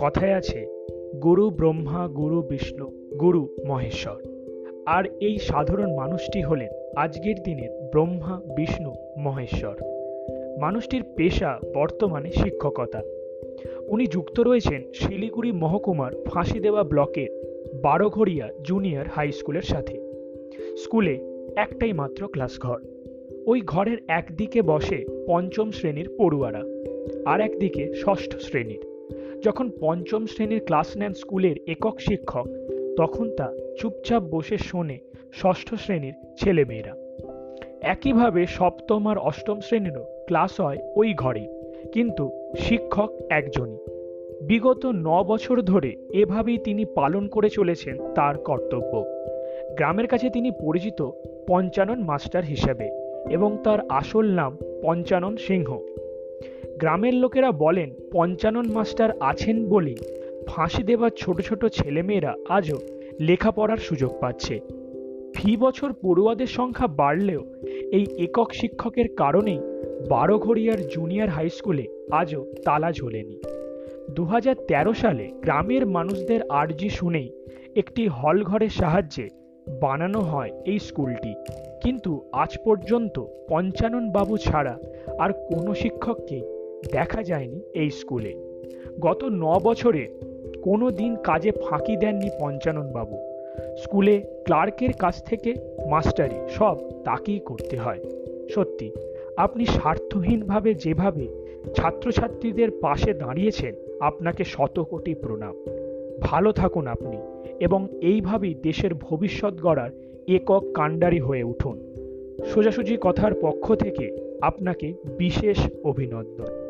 কথায় আছে, গুরু ব্রহ্মা, গুরু বিষ্ণু, গুরু মহেশ্বর। আর এই সাধারণ মানুষটি হলেন আজকের দিনের ব্রহ্মা, বিষ্ণু, মহেশ্বর। মানুষটির পেশা বর্তমানে শিক্ষকতা। উনি যুক্ত রয়েছেন শিলিগুড়ি মহকুমার ফাঁসি দেওয়া ব্লকের বারোঘড়িয়া জুনিয়র হাই স্কুলের সাথে। স্কুলে একটাই মাত্র ক্লাস ঘর ওই ঘরের একদিকে বসে পঞ্চম শ্রেণির পড়ুয়ারা, আর একদিকে ষষ্ঠ শ্রেণির। যখন পঞ্চম শ্রেণির ক্লাস নেন স্কুলের একক শিক্ষক, তখন তা চুপচাপ বসে শোনে ষষ্ঠ শ্রেণির ছেলেমেয়েরা। একইভাবে সপ্তম আর অষ্টম শ্রেণীরও ক্লাস হয় ওই ঘরেই, কিন্তু শিক্ষক একজনই। বিগত ন বছর ধরে এভাবেই তিনি পালন করে চলেছেন তার কর্তব্য। গ্রামের কাছে তিনি পরিচিত পঞ্চানন মাস্টার হিসেবে এবং তার আসল নাম পঞ্চানন সিংহ। গ্রামের লোকেরা বলেন, পঞ্চানন মাস্টার আছেন বলেই ফাঁসি দেওয়ার ছোট ছোট ছেলেমেয়েরা আজও লেখাপড়ার সুযোগ পাচ্ছে। ফি বছর পড়ুয়াদের সংখ্যা বাড়লেও এই একক শিক্ষকের কারণেই বারোঘড়িয়ার জুনিয়র হাই স্কুলে আজও তালা ঝোলেনি। দু হাজার তেরো সালে গ্রামের মানুষদের আর্জি শুনেই একটি হল ঘরের সাহায্যে বানানো হয় এই স্কুলটি। কিন্তু আজ পর্যন্ত পঞ্চানন বাবু ছাড়া আর কোনো শিক্ষককেই দেখা যায়নি এই স্কুলে। গত ন বছরে কোনো দিন কাজে ফাঁকি দেননি পঞ্চানন বাবু স্কুলে ক্লার্কের কাছ থেকে মাস্টারি সব তাকেই করতে হয়। সত্যি, আপনি স্বার্থহীনভাবে যেভাবে ছাত্রছাত্রীদের পাশে দাঁড়িয়েছেন, আপনাকে শত কোটি প্রণাম। ভালো থাকুন আপনি এবং এইভাবেই দেশের ভবিষ্যৎ গড়ার একক কাণ্ডারি হয়ে উঠুন। সোজাসুজি কথার পক্ষ থেকে আপনাকে বিশেষ অভিনন্দন।